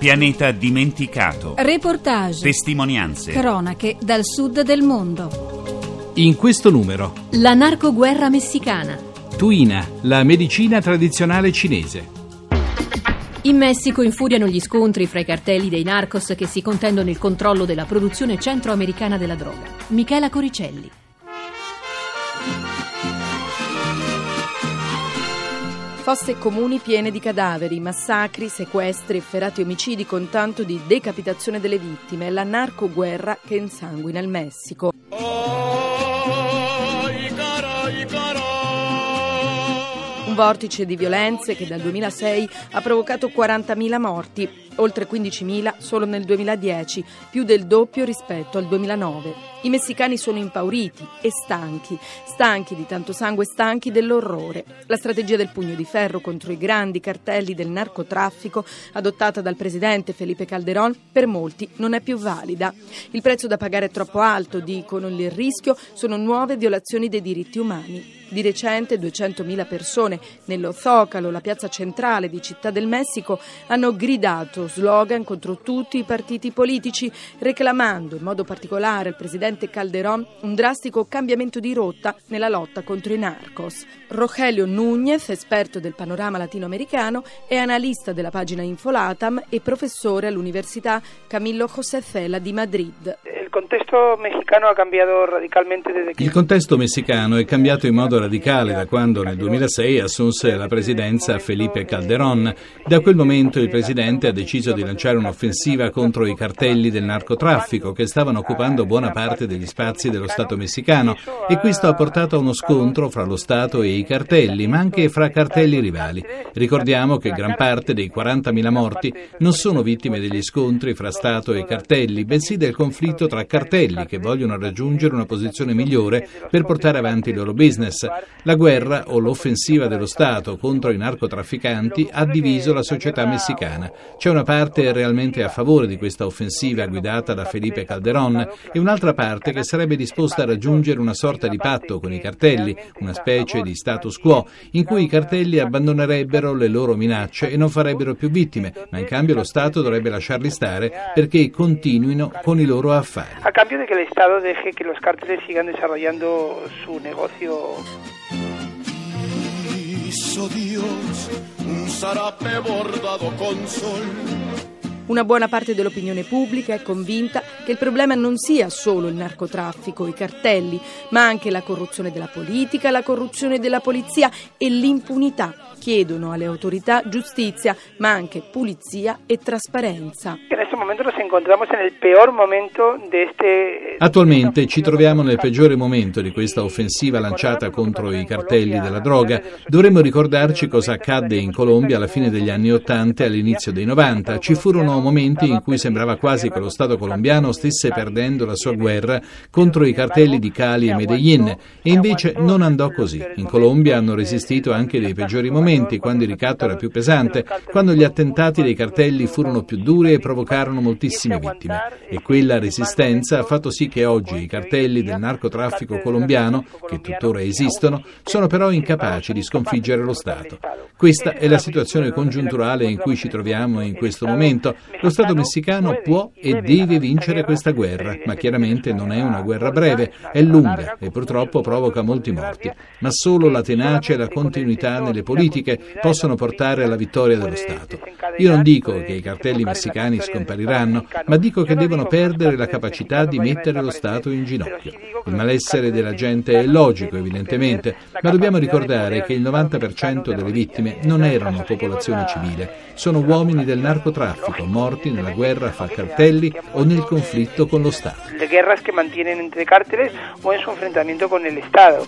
Pianeta dimenticato. Reportage. Testimonianze. Cronache dal sud del mondo. In questo numero, La narcoguerra messicana. Tuina, la medicina tradizionale cinese. In Messico infuriano gli scontri fra i cartelli dei narcos che si contendono il controllo della produzione centroamericana della droga. Michela Coricelli. Fosse comuni piene di cadaveri, massacri, sequestri, efferati omicidi con tanto di decapitazione delle vittime la narcoguerra che insanguina il Messico. Un vortice di violenze che dal 2006 ha provocato 40.000 morti, oltre 15.000 solo nel 2010, più del doppio rispetto al 2009. I messicani sono impauriti e stanchi, stanchi di tanto sangue, stanchi dell'orrore. La strategia del pugno di ferro contro i grandi cartelli del narcotraffico, adottata dal presidente Felipe Calderón, per molti non è più valida. Il prezzo da pagare è troppo alto, dicono, il rischio sono nuove violazioni dei diritti umani. Di recente 200.000 persone nello Zocalo, la piazza centrale di Città del Messico, hanno gridato slogan contro tutti i partiti politici, reclamando in modo particolare al presidente Calderón un drastico cambiamento di rotta nella lotta contro i narcos. Rogelio Núñez, esperto del panorama latinoamericano, è analista della pagina Infolatam e professore all'Università Camillo José Cela di Madrid. Il contesto messicano ha cambiato radicalmente desde che... Il contesto messicano è cambiato in modo radicale da quando nel 2006 assunse la presidenza Felipe Calderón. Da quel momento il presidente ha deciso di lanciare un'offensiva contro i cartelli del narcotraffico che stavano occupando buona parte degli spazi dello Stato messicano e questo ha portato a uno scontro fra lo Stato e i cartelli, ma anche fra cartelli rivali. Ricordiamo che gran parte dei 40.000 morti non sono vittime degli scontri fra Stato e cartelli, bensì del conflitto tra cartelli che vogliono raggiungere una posizione migliore per portare avanti il loro business. La guerra o l'offensiva dello Stato contro i narcotrafficanti ha diviso la società messicana. C'è una parte realmente a favore di questa offensiva guidata da Felipe Calderón e un'altra parte che sarebbe disposta a raggiungere una sorta di patto con i cartelli, una specie di status quo, in cui i cartelli abbandonerebbero le loro minacce e non farebbero più vittime, ma in cambio lo Stato dovrebbe lasciarli stare perché continuino con i loro affari. A cambio de que el Estado deje que los cárteles sigan desarrollando su negocio. Hizo Dios un zarape bordado con sol. Una buona parte dell'opinione pubblica è convinta che il problema non sia solo il narcotraffico, i cartelli, ma anche la corruzione della politica, la corruzione della polizia e l'impunità. Chiedono alle autorità giustizia, ma anche pulizia e trasparenza. Este... Attualmente ci troviamo nel peggiore momento di questa offensiva lanciata contro i cartelli della droga. Dovremmo ricordarci cosa accadde in Colombia alla fine degli anni Ottanta e all'inizio dei 90. Ci furono momenti in cui sembrava quasi che lo Stato colombiano stesse perdendo la sua guerra contro i cartelli di Cali e Medellin e invece non andò così. In Colombia hanno resistito anche dei peggiori momenti quando il ricatto era più pesante, quando gli attentati dei cartelli furono più duri e provocarono moltissime vittime. E quella resistenza ha fatto sì che oggi i cartelli del narcotraffico colombiano, che tuttora esistono, sono però incapaci di sconfiggere lo Stato. Questa è la situazione congiunturale in cui ci troviamo in questo momento. Lo Stato messicano può e deve vincere questa guerra, ma chiaramente non è una guerra breve, è lunga e purtroppo provoca molti morti. Ma solo la tenacia e la continuità nelle politiche possono portare alla vittoria dello Stato. Io non dico che i cartelli messicani scompariranno, ma dico che devono perdere la capacità di mettere lo Stato in ginocchio. Il malessere della gente è logico, evidentemente, ma dobbiamo ricordare che il 90% delle vittime non erano popolazione civile, sono uomini del narcotraffico morti nella guerra fra cartelli o nel conflitto con lo Stato. Le guerras que mantienen entre cárteles o en su enfrentamiento con el Estado.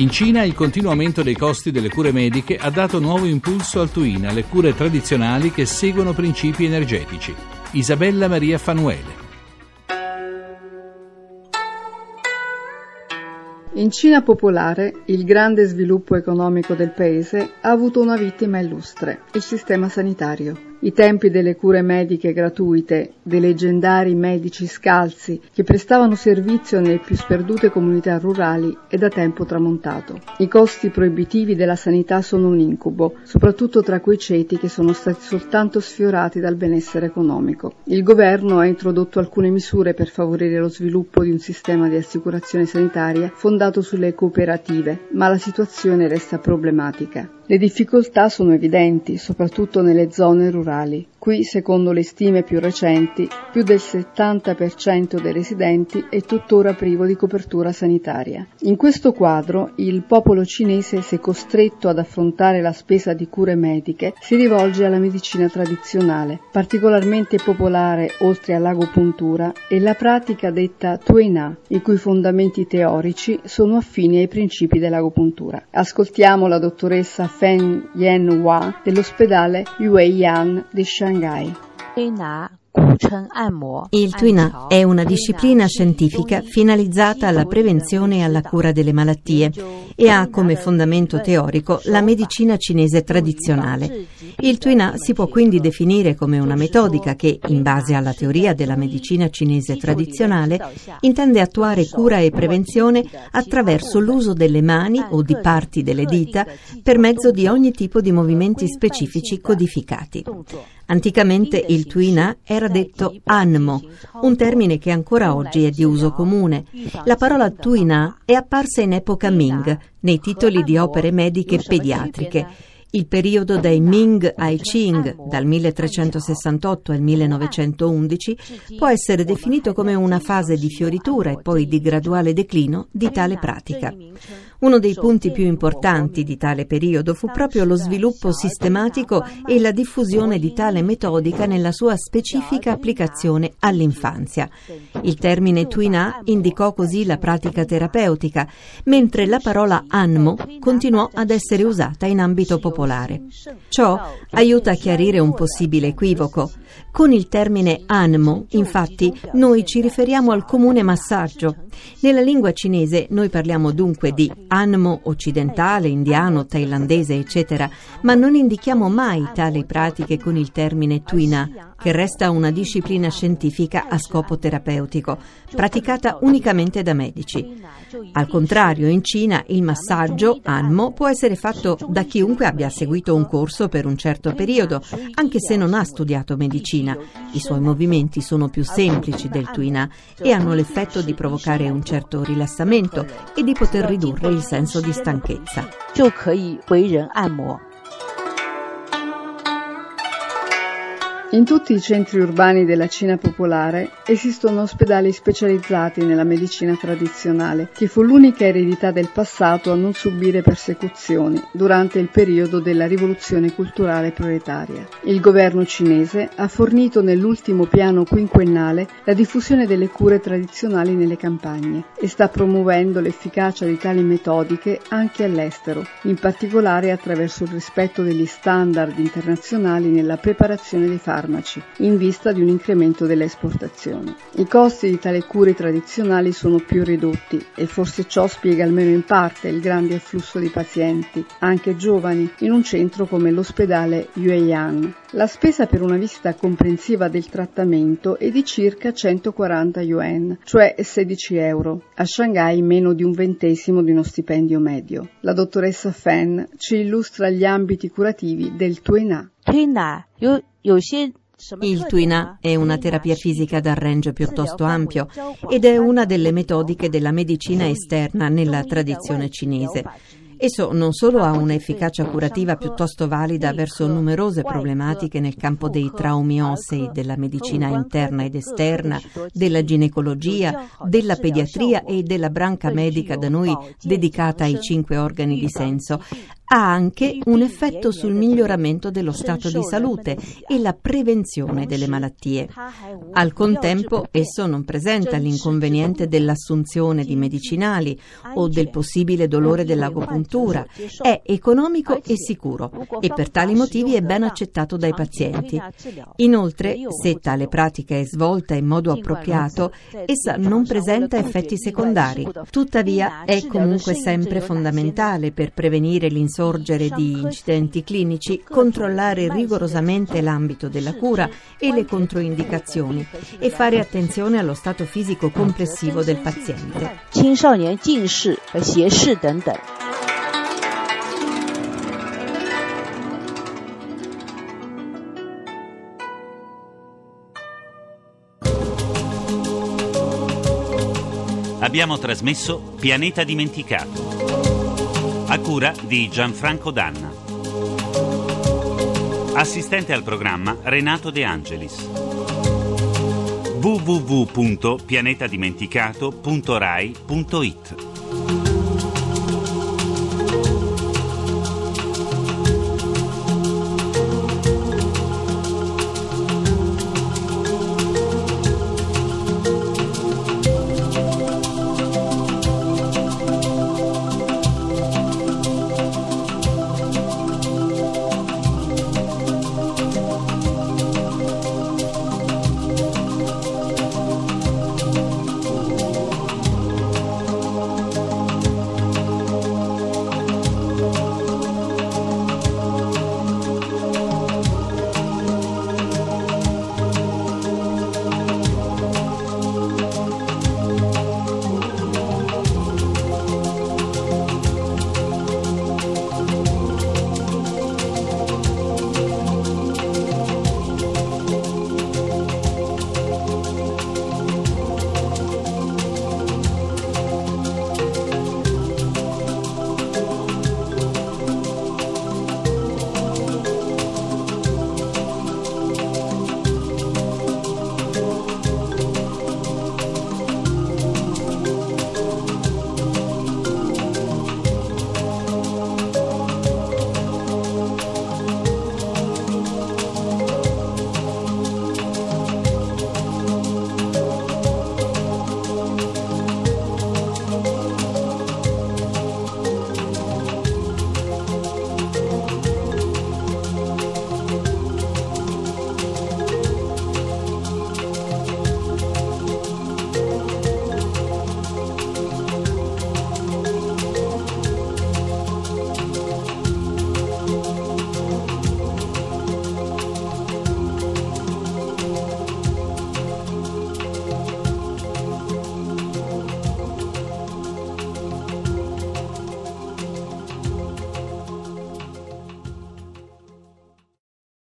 In Cina il continuo aumento dei costi delle cure mediche ha dato nuovo impulso al Tuin, alle cure tradizionali che seguono principi energetici. Isabella Maria Fanuele. In Cina popolare, il grande sviluppo economico del paese ha avuto una vittima illustre, il sistema sanitario. I tempi delle cure mediche gratuite, dei leggendari medici scalzi che prestavano servizio nelle più sperdute comunità rurali è da tempo tramontato. I costi proibitivi della sanità sono un incubo, soprattutto tra quei ceti che sono stati soltanto sfiorati dal benessere economico. Il governo ha introdotto alcune misure per favorire lo sviluppo di un sistema di assicurazione sanitaria fondato sulle cooperative, ma la situazione resta problematica. Le difficoltà sono evidenti, soprattutto nelle zone rurali. Qui, secondo le stime più recenti, più del 70% dei residenti è tuttora privo di copertura sanitaria. In questo quadro, il popolo cinese, se costretto ad affrontare la spesa di cure mediche, si rivolge alla medicina tradizionale. Particolarmente popolare, oltre all'agopuntura, è la pratica detta Tuina, i cui fondamenti teorici sono affini ai principi dell'agopuntura. Ascoltiamo la dottoressa Feng Yan-Hua dell'ospedale Yueyan di Shanghai. Il Tuina è una disciplina scientifica finalizzata alla prevenzione e alla cura delle malattie e ha come fondamento teorico la medicina cinese tradizionale. Il Tuina si può quindi definire come una metodica che, in base alla teoria della medicina cinese tradizionale, intende attuare cura e prevenzione attraverso l'uso delle mani o di parti delle dita per mezzo di ogni tipo di movimenti specifici codificati. Anticamente il Tuina era detto anmo, un termine che ancora oggi è di uso comune. La parola Tuina è apparsa in epoca Ming, nei titoli di opere mediche pediatriche. Il periodo dai Ming ai Qing, dal 1368 al 1911, può essere definito come una fase di fioritura e poi di graduale declino di tale pratica. Uno dei punti più importanti di tale periodo fu proprio lo sviluppo sistematico e la diffusione di tale metodica nella sua specifica applicazione all'infanzia. Il termine Tuina indicò così la pratica terapeutica, mentre la parola Anmo continuò ad essere usata in ambito popolare. Ciò aiuta a chiarire un possibile equivoco. Con il termine Anmo, infatti, noi ci riferiamo al comune massaggio. Nella lingua cinese noi parliamo dunque di Anmo occidentale, indiano, thailandese, eccetera, ma non indichiamo mai tali pratiche con il termine Tuina, che resta una disciplina scientifica a scopo terapeutico, praticata unicamente da medici. Al contrario, in Cina il massaggio Anmo può essere fatto da chiunque abbia seguito un corso per un certo periodo, anche se non ha studiato medicina. I suoi movimenti sono più semplici del Tuina e hanno l'effetto di provocare un certo rilassamento e di poter ridurre il 三色力散给一，就可以为人按摩。In tutti i centri urbani della Cina popolare esistono ospedali specializzati nella medicina tradizionale, che fu l'unica eredità del passato a non subire persecuzioni durante il periodo della rivoluzione culturale proletaria. Il governo cinese ha fornito nell'ultimo piano quinquennale la diffusione delle cure tradizionali nelle campagne e sta promuovendo l'efficacia di tali metodiche anche all'estero, in particolare attraverso il rispetto degli standard internazionali nella preparazione dei farmaci farmaci, in vista di un incremento delle esportazioni. I costi di tale cure tradizionali sono più ridotti e forse ciò spiega almeno in parte il grande afflusso di pazienti, anche giovani, in un centro come l'ospedale Yueyang. La spesa per una visita comprensiva del trattamento è di circa 140 yuan, cioè 16 euro, a Shanghai meno di un ventesimo di uno stipendio medio. La dottoressa Fan ci illustra gli ambiti curativi del Tuina. Il Tuina è una terapia fisica dal range piuttosto ampio ed è una delle metodiche della medicina esterna nella tradizione cinese. Esso non solo ha un'efficacia curativa piuttosto valida verso numerose problematiche nel campo dei traumi ossei, della medicina interna ed esterna, della ginecologia, della pediatria e della branca medica da noi dedicata ai cinque organi di senso, ha anche un effetto sul miglioramento dello stato di salute e la prevenzione delle malattie. Al contempo esso non presenta l'inconveniente dell'assunzione di medicinali o del possibile dolore dell'agopuntura cultura, è economico e sicuro e per tali motivi è ben accettato dai pazienti. Inoltre, se tale pratica è svolta in modo appropriato, essa non presenta effetti secondari. Tuttavia, è comunque sempre fondamentale per prevenire l'insorgere di incidenti clinici controllare rigorosamente l'ambito della cura e le controindicazioni e fare attenzione allo stato fisico complessivo del paziente. Abbiamo trasmesso Pianeta Dimenticato. A cura di Gianfranco Danna. Assistente al programma Renato De Angelis. www.pianetadimenticato.rai.it